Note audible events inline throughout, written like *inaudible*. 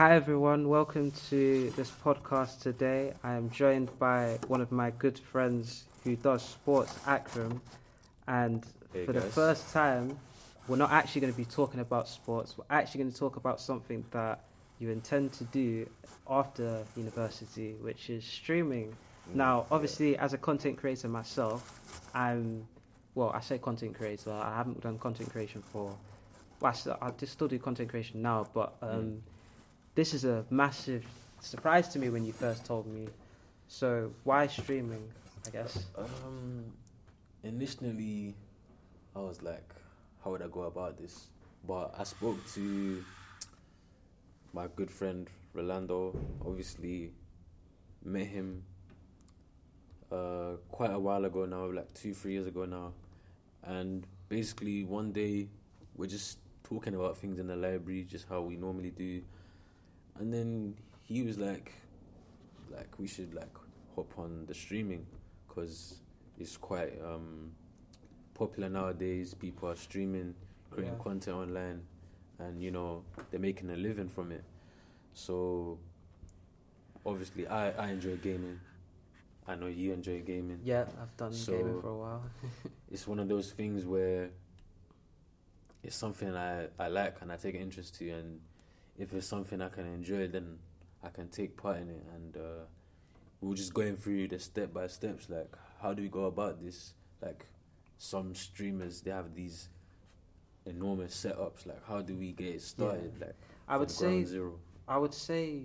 Hi everyone, welcome to this podcast today. I am joined by one of my good friends who does sports, Akram, and Hey, for the first time, we're not actually going to be talking about sports. We're actually going to talk about something that you intend to do after university, which is streaming. Now, obviously, as a content creator myself, I'm well. I say content creator. I haven't done content creation for. Well, I, still, I just still do content creation now, but um, Mm. This is a massive surprise to me when you first told me. So, why streaming? I guess. Um, initially, I was like, how would I go about this? But I spoke to my good friend Rolando. Obviously, met him uh, quite a while ago now, like two, three years ago now. And basically, one day we're just talking about things in the library, just how we normally do. And then he was like, like we should like hop on the streaming because it's quite um, popular nowadays. People are streaming, creating Yeah. content online, and you know they're making a living from it. So obviously, I I enjoy gaming. I know you enjoy gaming. Yeah, I've done So- gaming for a while. *laughs* It's one of those things where it's something I I like and I take interest to, and if it's something I can enjoy, then I can take part in it. And uh, we were just going through the step by steps, like how do we go about this? Like some streamers, they have these enormous setups. Like how do we get it started? Like I would say zero. I would say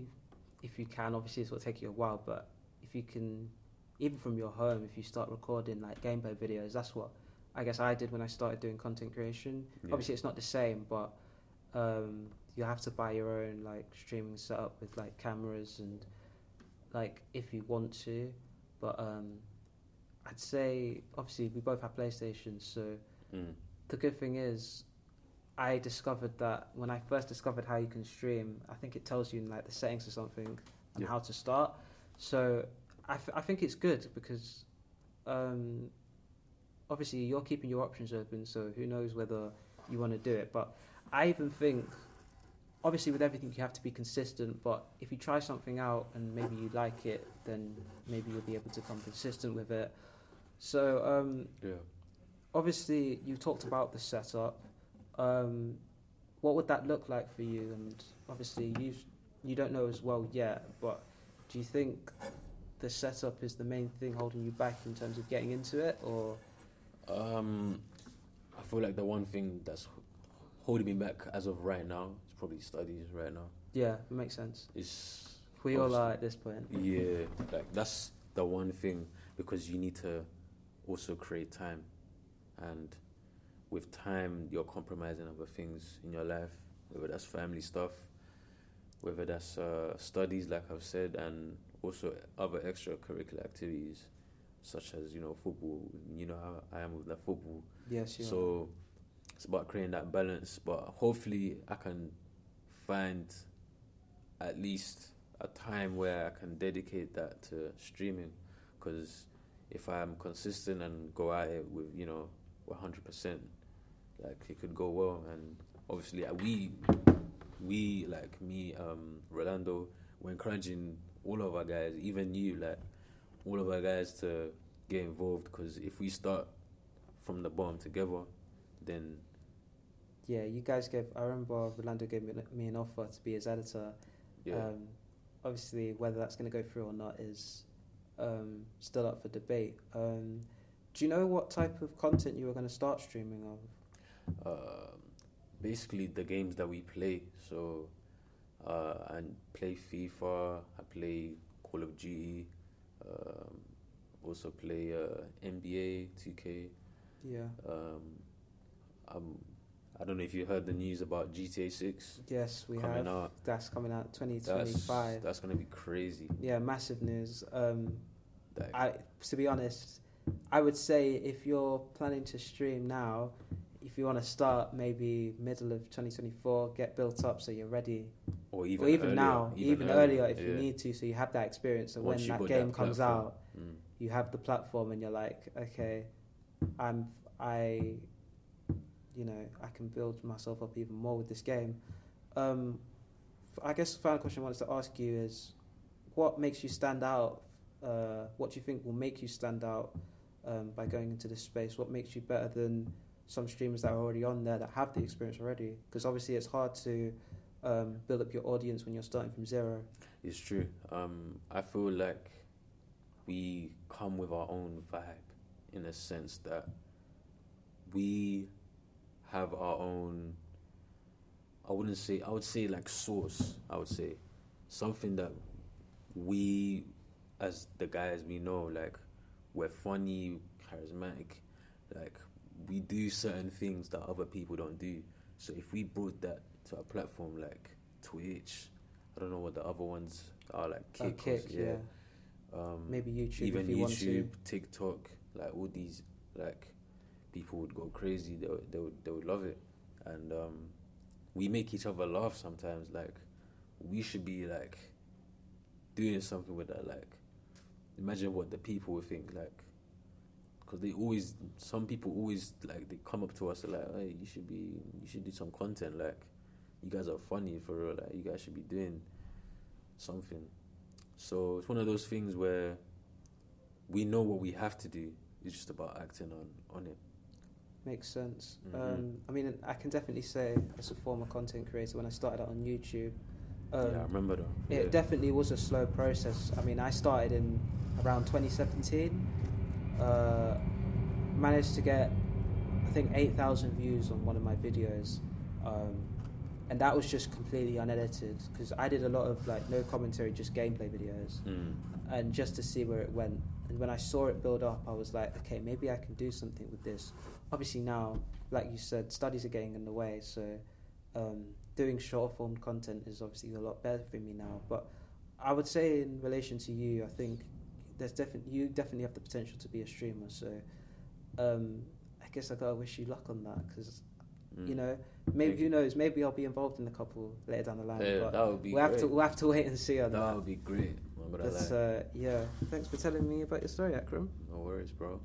if you can, obviously this will take you a while, but if you can, even from your home, if you start recording like gameplay videos, that's what I guess I did when I started doing content creation. Yeah. Obviously, it's not the same, but um, you have to buy your own like streaming setup with like cameras and like if you want to. But um, I'd say obviously we both have PlayStations, so Mm. the good thing is I discovered that when I first discovered how you can stream, I think it tells you in like the settings or something and Yeah. how to start. So I, th- I think it's good because um, obviously you're keeping your options open. So who knows whether you want to do it? But I even think obviously with everything you have to be consistent. But if you try something out and maybe you like it, then maybe you'll be able to become consistent with it. So um, Yeah. obviously you talked about the setup. Um, what would that look like for you? And obviously you you don't know as well yet, but do you think the setup is the main thing holding you back in terms of getting into it, or Um, I feel like the one thing that's holding me back as of right now is probably studies right now. yeah, it makes sense. It's We all are at this point. yeah, like that's the one thing because you need to also create time, and with time you're compromising other things in your life, whether that's family stuff, whether that's uh, studies, like I've said, and also other extracurricular activities, such as you know football. You know how I am with the football. Yes, you are. It's about creating that balance. But hopefully, I can find at least a time where I can dedicate that to streaming. Because if I'm consistent and go at it with you know 100%, like it could go well. And obviously, uh, we we like me, um, Rolando, we're encouraging all of our guys, even you, like all of our guys to get involved. Because if we start from the bottom together, then Yeah, you guys gave. I remember Rolando gave me, me an offer to be his editor. yeah, Um, obviously, whether that's going to go through or not is um, still up for debate. Um, do you know what type of content you were going to start streaming of? um, basically the games that we play. So uh, I play FIFA, I play Call of Duty, um, also play uh, NBA 2K. Yeah. Um, I don't know if you heard the news about GTA 6 Yes, we coming have. out. That's coming out That's 2025. that's gonna be crazy. Yeah, massive news. Um, I, to be honest, I would say if you're planning to stream now, if you want to start maybe middle of 2024, get built up so you're ready. or even or even earlier, now, even, earlier, earlier, if you need to, so you have that experience. So Once when that game that comes out, Mm. you have the platform and you're like, okay, I'm, I, you know, I can build myself up even more with this game. Um, I guess the final question I wanted to ask you is, what makes you stand out? Uh, what do you think will make you stand out um, by going into this space? What makes you better than some streamers that are already on there that have the experience already? Because obviously it's hard to um, build up your audience when you're starting from zero. It's true. Um, I feel like we come with our own vibe in a sense that we have our own. I wouldn't say. I would say like source. I would say something that we, as the guys we know, like we're funny, charismatic, like we do certain things that other people don't do. So if we brought that to a platform like Twitch, I don't know what the other ones are like. Uh, Kick, kick, yeah. Um, Maybe YouTube even if you want YouTube, to. TikTok, like all these, like people would go crazy. They would, they would, they would love it, and um, we make each other laugh sometimes. Like we should be like doing something with that. Like imagine what the people would think. Like because they always, some people always like they come up to us like, hey, you should be, you should do some content. Like you guys are funny for real. Like you guys should be doing something. So it's one of those things where we know what we have to do. It's just about acting on on it. Makes sense. Mhm. Um, I mean, I can definitely say, as a former content creator, when I started out on YouTube, um, yeah, I remember though. it yeah. definitely was a slow process. I mean, I started in around 2017, uh, managed to get, I think, 8,000 views on one of my videos. Um, and that was just completely unedited because I did a lot of like no commentary, just gameplay videos, Mm. and just to see where it went. And when I saw it build up, I was like, okay, maybe I can do something with this. Obviously now, like you said, studies are getting in the way, so um, doing short form content is obviously a lot better for me now. But I would say in relation to you, I think there's definitely you definitely have the potential to be a streamer. So um, I guess I gotta wish you luck on that because Mm. you know maybe Thank who knows maybe I'll be involved in a couple later down the line. Yeah, but that would be we'll have to we'll have to wait and see on that that. would be great. I'm not gonna But uh, yeah, thanks for telling me about your story, Akram. No worries, bro.